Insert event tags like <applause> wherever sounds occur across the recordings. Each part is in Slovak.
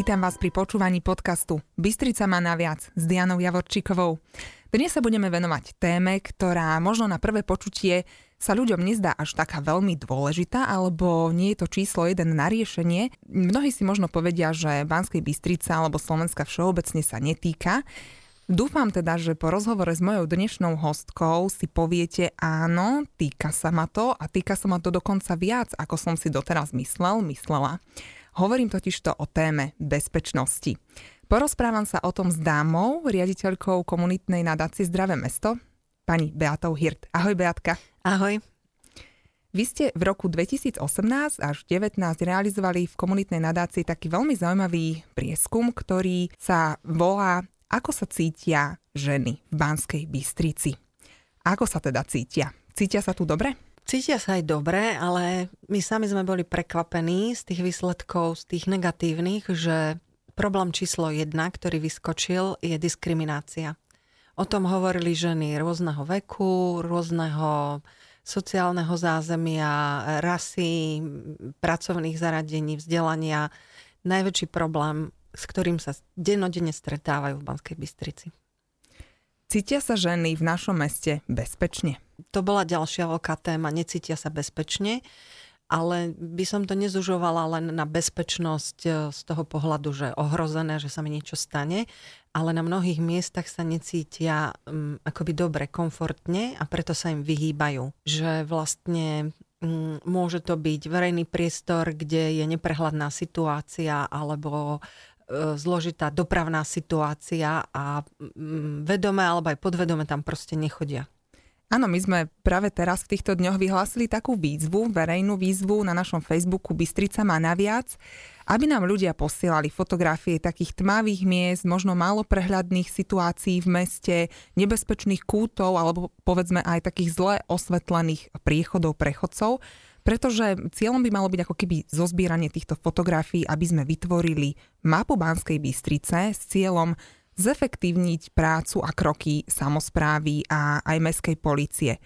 Vítam vás pri počúvaní podcastu Bystrica má naviac s Dianou Javorčíkovou. Dnes sa budeme venovať téme, ktorá možno na prvé počutie sa ľuďom nezdá až taká veľmi dôležitá, alebo nie je to číslo jeden na riešenie. Mnohí si možno povedia, že Banskej Bystrica alebo Slovenska všeobecne sa netýka. Dúfam teda, že po rozhovore s mojou dnešnou hostkou si poviete áno, týka sa ma to a týka sa ma to dokonca viac, ako som si doteraz myslel, myslela. Hovorím totižto o téme bezpečnosti. Porozprávam sa o tom s dámou, riaditeľkou komunitnej nadácie Zdravé mesto, pani Beatou Hirt. Ahoj Beatka. Ahoj. Vy ste v roku 2018 až 2019 realizovali v komunitnej nadácii taký veľmi zaujímavý prieskum, ktorý sa volá Ako sa cítia ženy v Banskej Bystrici. Ako sa teda cítia? Cítia sa tu dobre? Cítia sa aj dobre, ale my sami sme boli prekvapení z tých výsledkov, z tých negatívnych, že problém číslo jedna, ktorý vyskočil, je diskriminácia. O tom hovorili ženy rôzneho veku, rôzneho sociálneho zázemia, rasy, pracovných zaradení, vzdelania. Najväčší problém, s ktorým sa dennodenne stretávajú v Banskej Bystrici. Cítia sa ženy v našom meste bezpečne? To bola ďalšia veľká téma. Necítia sa bezpečne, ale by som to nezužovala len na bezpečnosť e, z toho pohľadu, že ohrozené, že sa mi niečo stane, ale na mnohých miestach sa necítia um, akoby dobre, komfortne a preto sa im vyhýbajú. Že vlastne um, môže to byť verejný priestor, kde je neprehľadná situácia alebo E, zložitá dopravná situácia a mm, vedome alebo aj podvedome tam proste nechodia. Áno, my sme práve teraz v týchto dňoch vyhlásili takú výzvu, verejnú výzvu na našom Facebooku Bystrica má naviac, aby nám ľudia posielali fotografie takých tmavých miest, možno málo prehľadných situácií v meste, nebezpečných kútov alebo povedzme aj takých zle osvetlených priechodov prechodcov pretože cieľom by malo byť ako keby zozbieranie týchto fotografií, aby sme vytvorili mapu Banskej Bystrice s cieľom zefektívniť prácu a kroky samozprávy a aj mestskej policie.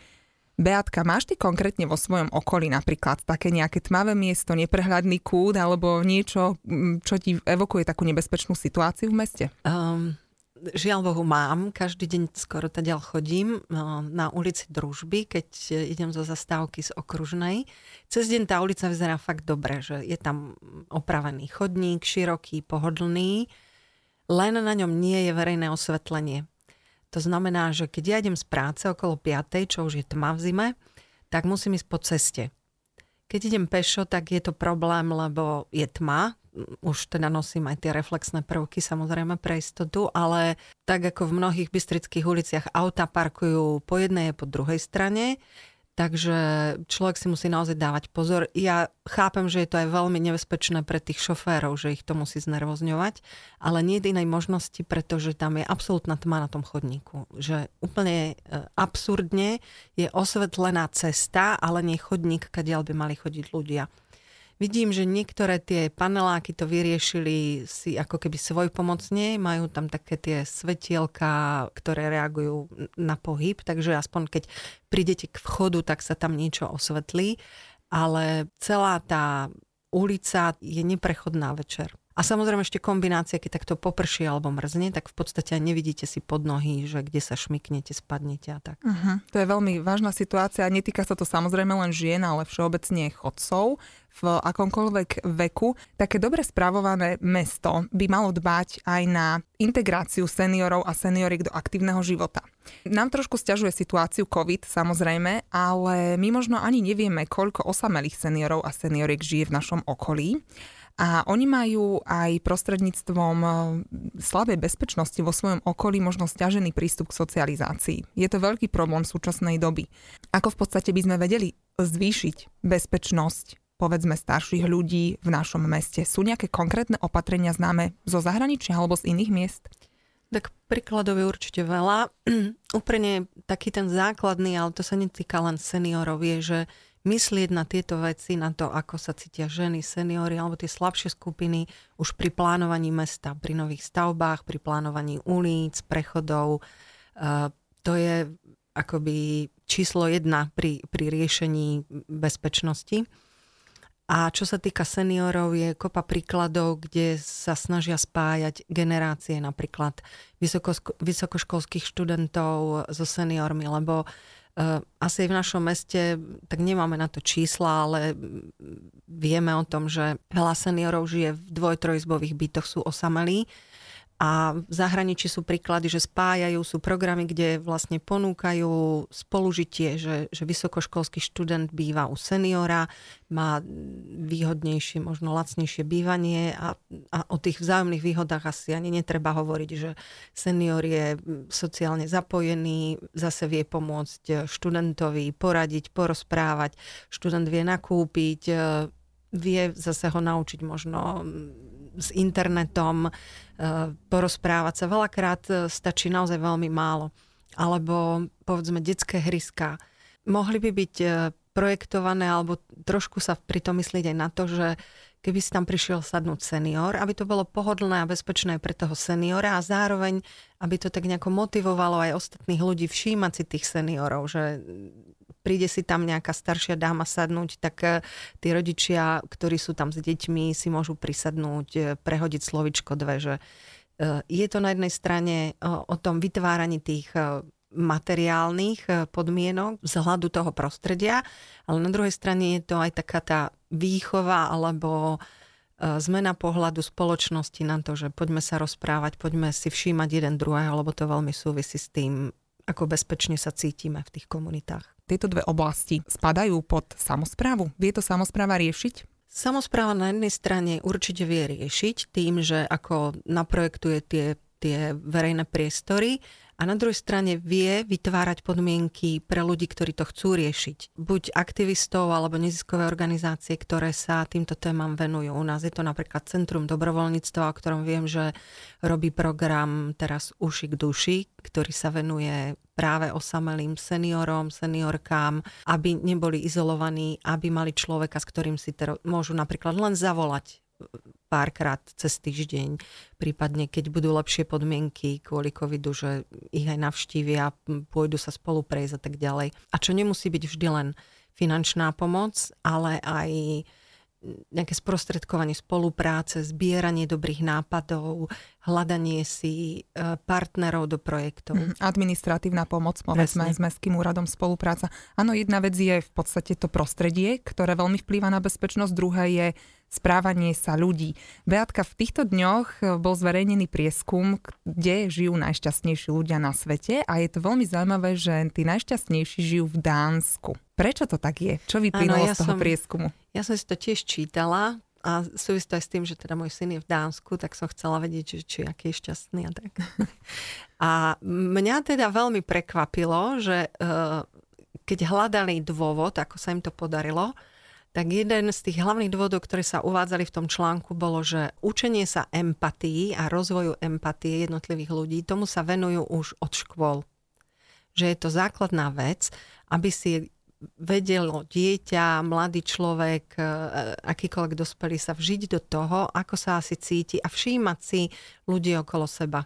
Beatka, máš ty konkrétne vo svojom okolí napríklad také nejaké tmavé miesto, neprehľadný kút alebo niečo, čo ti evokuje takú nebezpečnú situáciu v meste? Um, žiaľ Bohu mám, každý deň skoro tadiaľ chodím no, na ulici Družby, keď idem zo zastávky z okružnej. Cez deň tá ulica vyzerá fakt dobre, že je tam opravený chodník, široký, pohodlný, len na ňom nie je verejné osvetlenie. To znamená, že keď ja idem z práce okolo 5, čo už je tma v zime, tak musím ísť po ceste. Keď idem pešo, tak je to problém, lebo je tma, už teda nosím aj tie reflexné prvky samozrejme pre istotu, ale tak ako v mnohých bystrických uliciach auta parkujú po jednej a po druhej strane, Takže človek si musí naozaj dávať pozor. Ja chápem, že je to aj veľmi nebezpečné pre tých šoférov, že ich to musí znervozňovať, ale nie je inej možnosti, pretože tam je absolútna tma na tom chodníku. Že úplne e, absurdne je osvetlená cesta, ale nie chodník, kadiaľ by mali chodiť ľudia. Vidím, že niektoré tie paneláky to vyriešili si ako keby svoj pomocne, majú tam také tie svetielka, ktoré reagujú na pohyb, takže aspoň keď prídete k vchodu, tak sa tam niečo osvetlí, ale celá tá ulica je neprechodná večer. A samozrejme ešte kombinácia, keď takto poprší alebo mrzne, tak v podstate nevidíte si pod nohy, že kde sa šmiknete, spadnete a tak. Uh-huh. To je veľmi vážna situácia. Netýka sa to samozrejme len žien, ale všeobecne chodcov v akomkoľvek veku. Také dobre správované mesto by malo dbať aj na integráciu seniorov a senioriek do aktívneho života. Nám trošku stiažuje situáciu COVID, samozrejme, ale my možno ani nevieme, koľko osamelých seniorov a senioriek žije v našom okolí. A oni majú aj prostredníctvom eh, slabej bezpečnosti vo svojom okolí možno stiažený prístup k socializácii. Je to veľký problém súčasnej doby. Ako v podstate by sme vedeli zvýšiť bezpečnosť povedzme starších ľudí v našom meste? Sú nejaké konkrétne opatrenia známe zo zahraničia alebo z iných miest? Tak príkladov je určite veľa. <clears throat> Úplne taký ten základný, ale to sa netýka len seniorov, je, že myslieť na tieto veci, na to, ako sa cítia ženy, seniory alebo tie slabšie skupiny už pri plánovaní mesta, pri nových stavbách, pri plánovaní ulic, prechodov. Uh, to je akoby číslo jedna pri, pri riešení bezpečnosti. A čo sa týka seniorov, je kopa príkladov, kde sa snažia spájať generácie, napríklad vysokoškolských študentov so seniormi, lebo uh, asi v našom meste, tak nemáme na to čísla, ale vieme o tom, že veľa seniorov žije v dvoj-trojizbových bytoch, sú osamelí a v zahraničí sú príklady, že spájajú, sú programy, kde vlastne ponúkajú spolužitie, že, že vysokoškolský študent býva u seniora, má výhodnejšie, možno lacnejšie bývanie a, a o tých vzájomných výhodách asi ani netreba hovoriť, že senior je sociálne zapojený, zase vie pomôcť študentovi poradiť, porozprávať, študent vie nakúpiť, vie zase ho naučiť možno s internetom, e, porozprávať sa. Veľakrát e, stačí naozaj veľmi málo. Alebo povedzme detské hryska. Mohli by byť e, projektované alebo trošku sa pri tom myslieť aj na to, že keby si tam prišiel sadnúť senior, aby to bolo pohodlné a bezpečné pre toho seniora a zároveň, aby to tak nejako motivovalo aj ostatných ľudí všímať si tých seniorov, že príde si tam nejaká staršia dáma sadnúť, tak eh, tí rodičia, ktorí sú tam s deťmi, si môžu prisadnúť, eh, prehodiť slovičko dve, že eh, je to na jednej strane o tom vytváraní tých materiálnych podmienok z hľadu toho prostredia, ale na druhej strane je to aj taká tá výchova alebo zmena pohľadu spoločnosti na to, že poďme sa rozprávať, poďme si všímať jeden druhého, lebo to veľmi súvisí s tým, ako bezpečne sa cítime v tých komunitách. Tieto dve oblasti spadajú pod samozprávu? Vie to samozpráva riešiť? Samozpráva na jednej strane určite vie riešiť tým, že ako naprojektuje tie, tie verejné priestory a na druhej strane vie vytvárať podmienky pre ľudí, ktorí to chcú riešiť. Buď aktivistov alebo neziskové organizácie, ktoré sa týmto témam venujú. U nás je to napríklad Centrum dobrovoľníctva, o ktorom viem, že robí program teraz Uši k duši, ktorý sa venuje práve osamelým seniorom, seniorkám, aby neboli izolovaní, aby mali človeka, s ktorým si ter- môžu napríklad len zavolať párkrát cez týždeň, prípadne keď budú lepšie podmienky kvôli covidu, že ich aj navštívia, pôjdu sa spolu prejsť a tak ďalej. A čo nemusí byť vždy len finančná pomoc, ale aj nejaké sprostredkovanie spolupráce, zbieranie dobrých nápadov, hľadanie si e, partnerov do projektov. Mhm, administratívna pomoc, povedzme, s Mestským úradom spolupráca. Áno, jedna vec je v podstate to prostredie, ktoré veľmi vplýva na bezpečnosť, druhé je správanie sa ľudí. Beatka, v týchto dňoch bol zverejnený prieskum, kde žijú najšťastnejší ľudia na svete a je to veľmi zaujímavé, že tí najšťastnejší žijú v Dánsku. Prečo to tak je? Čo vyplynulo ja z toho som, prieskumu? Ja som si to tiež čítala a súvisí to aj s tým, že teda môj syn je v Dánsku, tak som chcela vedieť, že, či aký je šťastný a tak. <laughs> A mňa teda veľmi prekvapilo, že uh, keď hľadali dôvod, ako sa im to podarilo, tak jeden z tých hlavných dôvodov, ktoré sa uvádzali v tom článku, bolo, že učenie sa empatii a rozvoju empatie jednotlivých ľudí, tomu sa venujú už od škôl. Že je to základná vec, aby si vedelo dieťa, mladý človek, e, akýkoľvek dospelý sa vžiť do toho, ako sa asi cíti a všímať si ľudí okolo seba.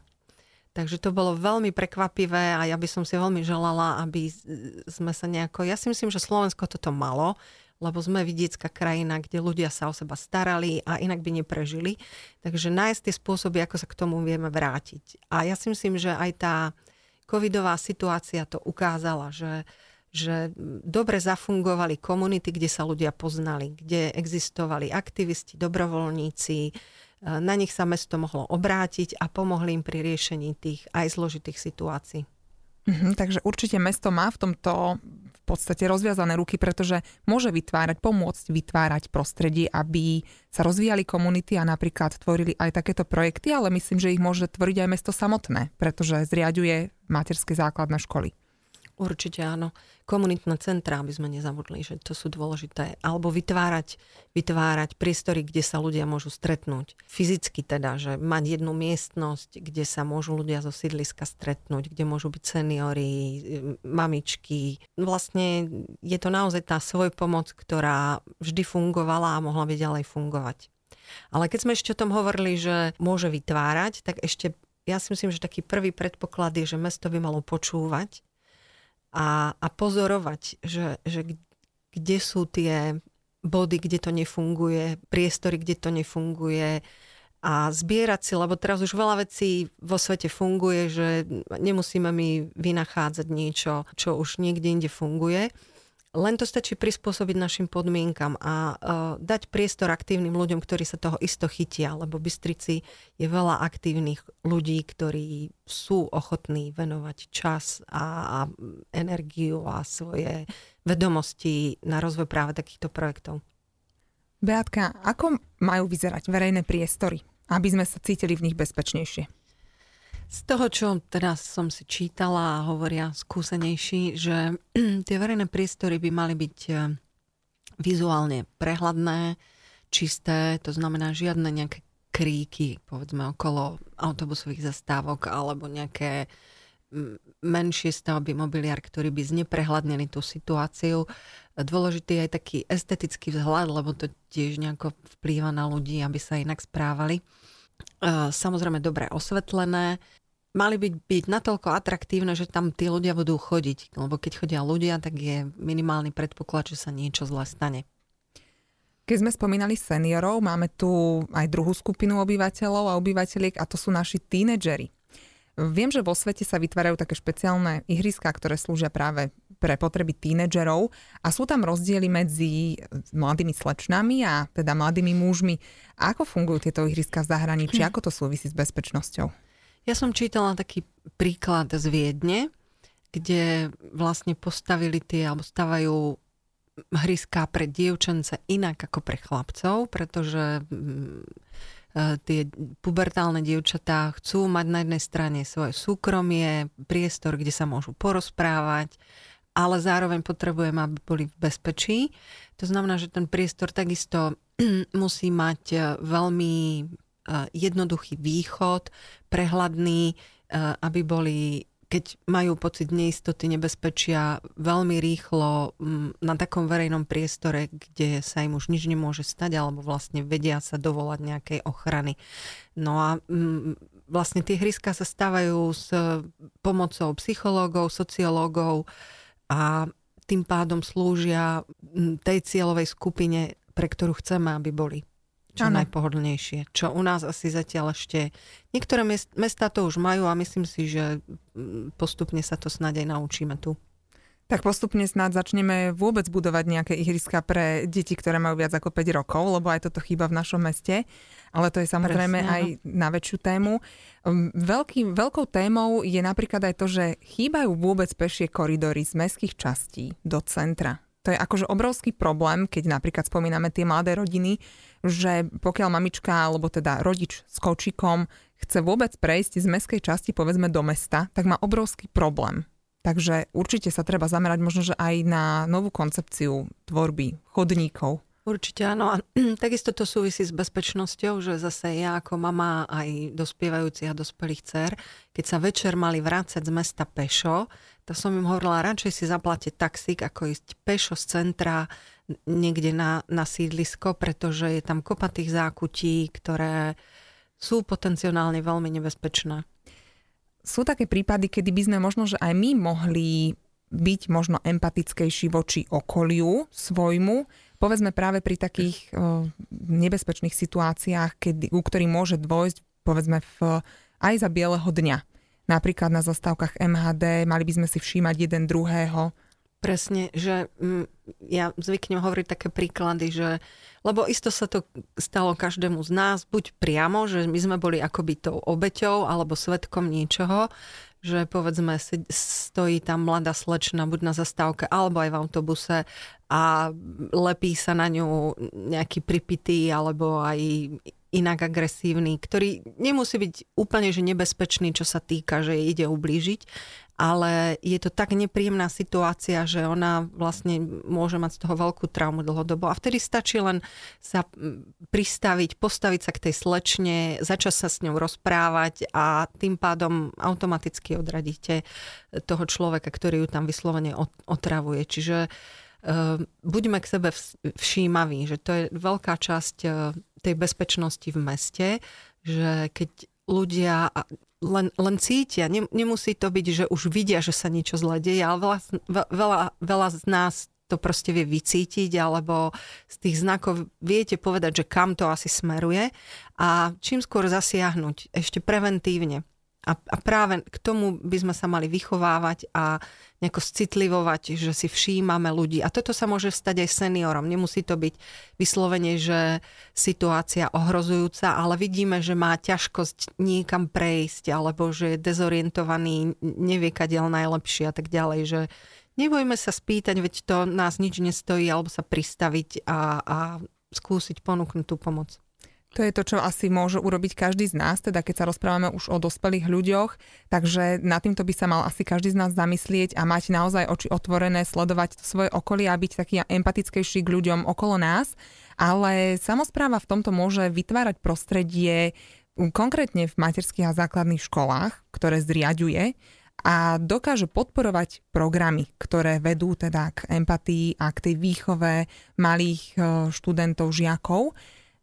Takže to bolo veľmi prekvapivé a ja by som si veľmi želala, aby sme sa nejako... Ja si myslím, že Slovensko toto malo, lebo sme vidiecká krajina, kde ľudia sa o seba starali a inak by neprežili. Takže nájsť tie spôsoby, ako sa k tomu vieme vrátiť. A ja si myslím, že aj tá covidová situácia to ukázala, že že dobre zafungovali komunity, kde sa ľudia poznali, kde existovali aktivisti, dobrovoľníci, na nich sa mesto mohlo obrátiť a pomohli im pri riešení tých aj zložitých situácií. Mhm, takže určite mesto má v tomto v podstate rozviazané ruky, pretože môže vytvárať, pomôcť vytvárať prostredie, aby sa rozvíjali komunity a napríklad tvorili aj takéto projekty, ale myslím, že ich môže tvoriť aj mesto samotné, pretože zriaďuje materské základné školy. Určite áno. Komunitné centrá by sme nezabudli, že to sú dôležité. Alebo vytvárať, vytvárať priestory, kde sa ľudia môžu stretnúť. Fyzicky teda, že mať jednu miestnosť, kde sa môžu ľudia zo sídliska stretnúť, kde môžu byť seniory, mamičky. Vlastne je to naozaj tá svoj pomoc, ktorá vždy fungovala a mohla by ďalej fungovať. Ale keď sme ešte o tom hovorili, že môže vytvárať, tak ešte ja si myslím, že taký prvý predpoklad je, že mesto by malo počúvať a, a pozorovať, že, že kde sú tie body, kde to nefunguje, priestory, kde to nefunguje a zbierať si, lebo teraz už veľa vecí vo svete funguje, že nemusíme my vynachádzať niečo, čo už niekde inde funguje. Len to stačí prispôsobiť našim podmienkam a uh, dať priestor aktívnym ľuďom, ktorí sa toho isto chytia, lebo Bystrici je veľa aktívnych ľudí, ktorí sú ochotní venovať čas a, a energiu a svoje vedomosti na rozvoj práve takýchto projektov. Beatka, ako majú vyzerať verejné priestory, aby sme sa cítili v nich bezpečnejšie? Z toho, čo teraz som si čítala a hovoria skúsenejší, že <clears throat> tie verejné priestory by mali byť e, vizuálne prehľadné, čisté, to znamená žiadne nejaké kríky, povedzme okolo autobusových zastávok alebo nejaké menšie stavby mobiliár, ktorí by zneprehľadnili tú situáciu. Dôležitý je aj taký estetický vzhľad, lebo to tiež nejako vplýva na ľudí, aby sa inak správali. Samozrejme dobre osvetlené, mali byť, byť natoľko atraktívne, že tam tí ľudia budú chodiť. Lebo keď chodia ľudia, tak je minimálny predpoklad, že sa niečo zle stane. Keď sme spomínali seniorov, máme tu aj druhú skupinu obyvateľov a obyvateľiek a to sú naši tínedžeri. Viem, že vo svete sa vytvárajú také špeciálne ihriská, ktoré slúžia práve pre potreby tínedžerov a sú tam rozdiely medzi mladými slečnami a teda mladými mužmi. Ako fungujú tieto ihriska v zahraničí? Hm. Ako to súvisí s bezpečnosťou? Ja som čítala taký príklad z Viedne, kde vlastne postavili tie, alebo stavajú hriská pre dievčence inak ako pre chlapcov, pretože mm, e, tie pubertálne dievčatá chcú mať na jednej strane svoje súkromie, priestor, kde sa môžu porozprávať, ale zároveň potrebujem, aby boli v bezpečí. To znamená, že ten priestor takisto <clears throat> musí mať e, veľmi jednoduchý východ, prehľadný, aby boli keď majú pocit neistoty, nebezpečia, veľmi rýchlo na takom verejnom priestore, kde sa im už nič nemôže stať, alebo vlastne vedia sa dovolať nejakej ochrany. No a vlastne tie hryska sa stávajú s pomocou psychológov, sociológov a tým pádom slúžia tej cieľovej skupine, pre ktorú chceme, aby boli čo ano. najpohodlnejšie. Čo u nás asi zatiaľ ešte... Niektoré mesta to už majú a myslím si, že postupne sa to snáď aj naučíme tu. Tak postupne snáď začneme vôbec budovať nejaké ihriska pre deti, ktoré majú viac ako 5 rokov, lebo aj toto chýba v našom meste. Ale to je samozrejme Presne, aj na väčšiu tému. Hm, veľký, veľkou témou je napríklad aj to, že chýbajú vôbec pešie koridory z mestských častí do centra to je akože obrovský problém, keď napríklad spomíname tie mladé rodiny, že pokiaľ mamička alebo teda rodič s kočikom chce vôbec prejsť z mestskej časti povedzme do mesta, tak má obrovský problém. Takže určite sa treba zamerať možno, že aj na novú koncepciu tvorby chodníkov. Určite áno. A <clears throat> takisto to súvisí s bezpečnosťou, že zase ja ako mama aj dospievajúcich a dospelých dcer, keď sa večer mali vrácať z mesta pešo, to som im hovorila, radšej si zaplatiť taxík, ako ísť pešo z centra niekde na, na sídlisko, pretože je tam kopa tých zákutí, ktoré sú potenciálne veľmi nebezpečné. Sú také prípady, kedy by sme možno, že aj my mohli byť možno empatickejší voči okoliu svojmu, povedzme práve pri takých o, nebezpečných situáciách, kedy, u ktorých môže dôjsť povedzme v, aj za bieleho dňa napríklad na zastávkach MHD, mali by sme si všímať jeden druhého. Presne, že mm, ja zvyknem hovoriť také príklady, že lebo isto sa to stalo každému z nás, buď priamo, že my sme boli akoby tou obeťou alebo svetkom niečoho, že povedzme stojí tam mladá slečna buď na zastávke alebo aj v autobuse a lepí sa na ňu nejaký pripitý alebo aj inak agresívny, ktorý nemusí byť úplne že nebezpečný, čo sa týka, že ide ublížiť, ale je to tak nepríjemná situácia, že ona vlastne môže mať z toho veľkú traumu dlhodobo. A vtedy stačí len sa pristaviť, postaviť sa k tej slečne, začať sa s ňou rozprávať a tým pádom automaticky odradíte toho človeka, ktorý ju tam vyslovene otravuje. Čiže uh, buďme k sebe všímaví, že to je veľká časť uh, tej bezpečnosti v meste, že keď ľudia len, len cítia, nemusí to byť, že už vidia, že sa niečo zle deje, ale veľa, veľa, veľa z nás to proste vie vycítiť, alebo z tých znakov viete povedať, že kam to asi smeruje a čím skôr zasiahnuť ešte preventívne. A, a práve k tomu by sme sa mali vychovávať a nejako citlivovať, že si všímame ľudí. A toto sa môže stať aj seniorom. Nemusí to byť vyslovene, že situácia ohrozujúca, ale vidíme, že má ťažkosť niekam prejsť, alebo že je dezorientovaný, nevie, kadiaľ najlepšie a tak ďalej. Že nebojme sa spýtať, veď to nás nič nestojí, alebo sa pristaviť a, a skúsiť ponúknuť tú pomoc. To je to, čo asi môže urobiť každý z nás, teda keď sa rozprávame už o dospelých ľuďoch, takže na týmto by sa mal asi každý z nás zamyslieť a mať naozaj oči otvorené, sledovať svoje okolie a byť taký empatickejší k ľuďom okolo nás. Ale samozpráva v tomto môže vytvárať prostredie konkrétne v materských a základných školách, ktoré zriaďuje a dokáže podporovať programy, ktoré vedú teda k empatii a k tej výchove malých eh, študentov, žiakov.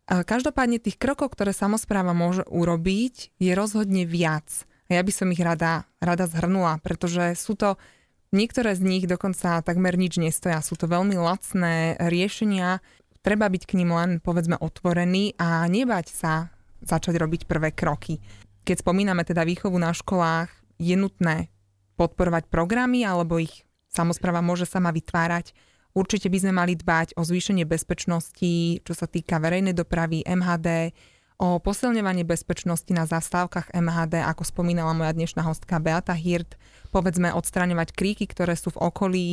Každopádne tých krokov, ktoré samozpráva môže urobiť, je rozhodne viac. A ja by som ich rada, rada zhrnula, pretože sú to niektoré z nich dokonca takmer nič nestoja. Sú to veľmi lacné riešenia. Treba byť k ním len, povedzme, otvorený a nebať sa začať robiť prvé kroky. Keď spomíname teda výchovu na školách, je nutné podporovať programy alebo ich samozpráva môže sama vytvárať Určite by sme mali dbať o zvýšenie bezpečnosti, čo sa týka verejnej dopravy, MHD, o posilňovanie bezpečnosti na zastávkach MHD, ako spomínala moja dnešná hostka Beata Hirt, povedzme odstraňovať kríky, ktoré sú v okolí,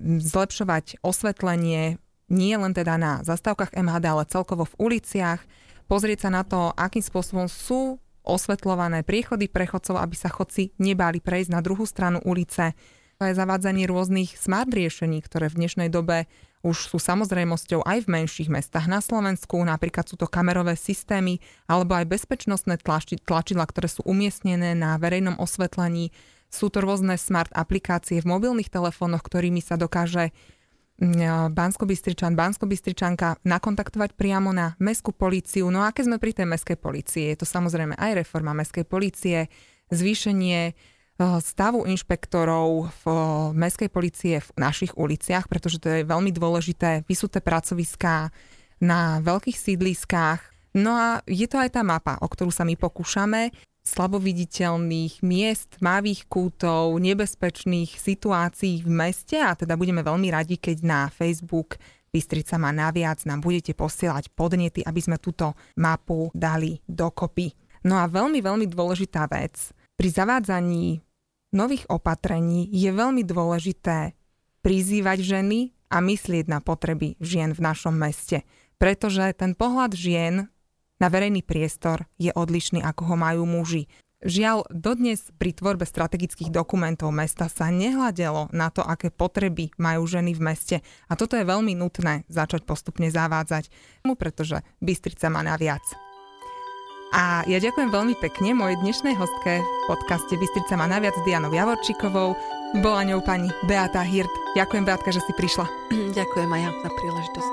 zlepšovať osvetlenie nie len teda na zastávkach MHD, ale celkovo v uliciach, pozrieť sa na to, akým spôsobom sú osvetľované priechody prechodcov, aby sa chodci nebáli prejsť na druhú stranu ulice, aj zavádzanie rôznych smart riešení, ktoré v dnešnej dobe už sú samozrejmosťou aj v menších mestách na Slovensku, napríklad sú to kamerové systémy alebo aj bezpečnostné tlači, tlačidla, ktoré sú umiestnené na verejnom osvetlení. Sú to rôzne smart aplikácie v mobilných telefónoch, ktorými sa dokáže mm, Bansko-Bystričan, Bansko-Bystričanka nakontaktovať priamo na mestskú políciu. No a keď sme pri tej mestskej polície, je to samozrejme aj reforma mestskej polície, zvýšenie stavu inšpektorov v eh, mestskej policie v našich uliciach, pretože to je veľmi dôležité, vysuté pracoviská na veľkých sídliskách. No a je to aj tá mapa, o ktorú sa my pokúšame, slaboviditeľných miest, mavých kútov, nebezpečných situácií v meste a teda budeme veľmi radi, keď na Facebook Bystrica má naviac, nám budete posielať podnety, aby sme túto mapu dali dokopy. No a veľmi, veľmi dôležitá vec. Pri zavádzaní nových opatrení je veľmi dôležité prizývať ženy a myslieť na potreby žien v našom meste. Pretože ten pohľad žien na verejný priestor je odlišný, ako ho majú muži. Žiaľ, dodnes pri tvorbe strategických dokumentov mesta sa nehľadelo na to, aké potreby majú ženy v meste. A toto je veľmi nutné začať postupne zavádzať, pretože Bystrica má naviac. A ja ďakujem veľmi pekne mojej dnešnej hostke v podcaste Bystrica má naviac Dianou Javorčíkovou. Bola ňou pani Beata Hirt. Ďakujem, Beatka, že si prišla. Ďakujem aj ja za príležitosť.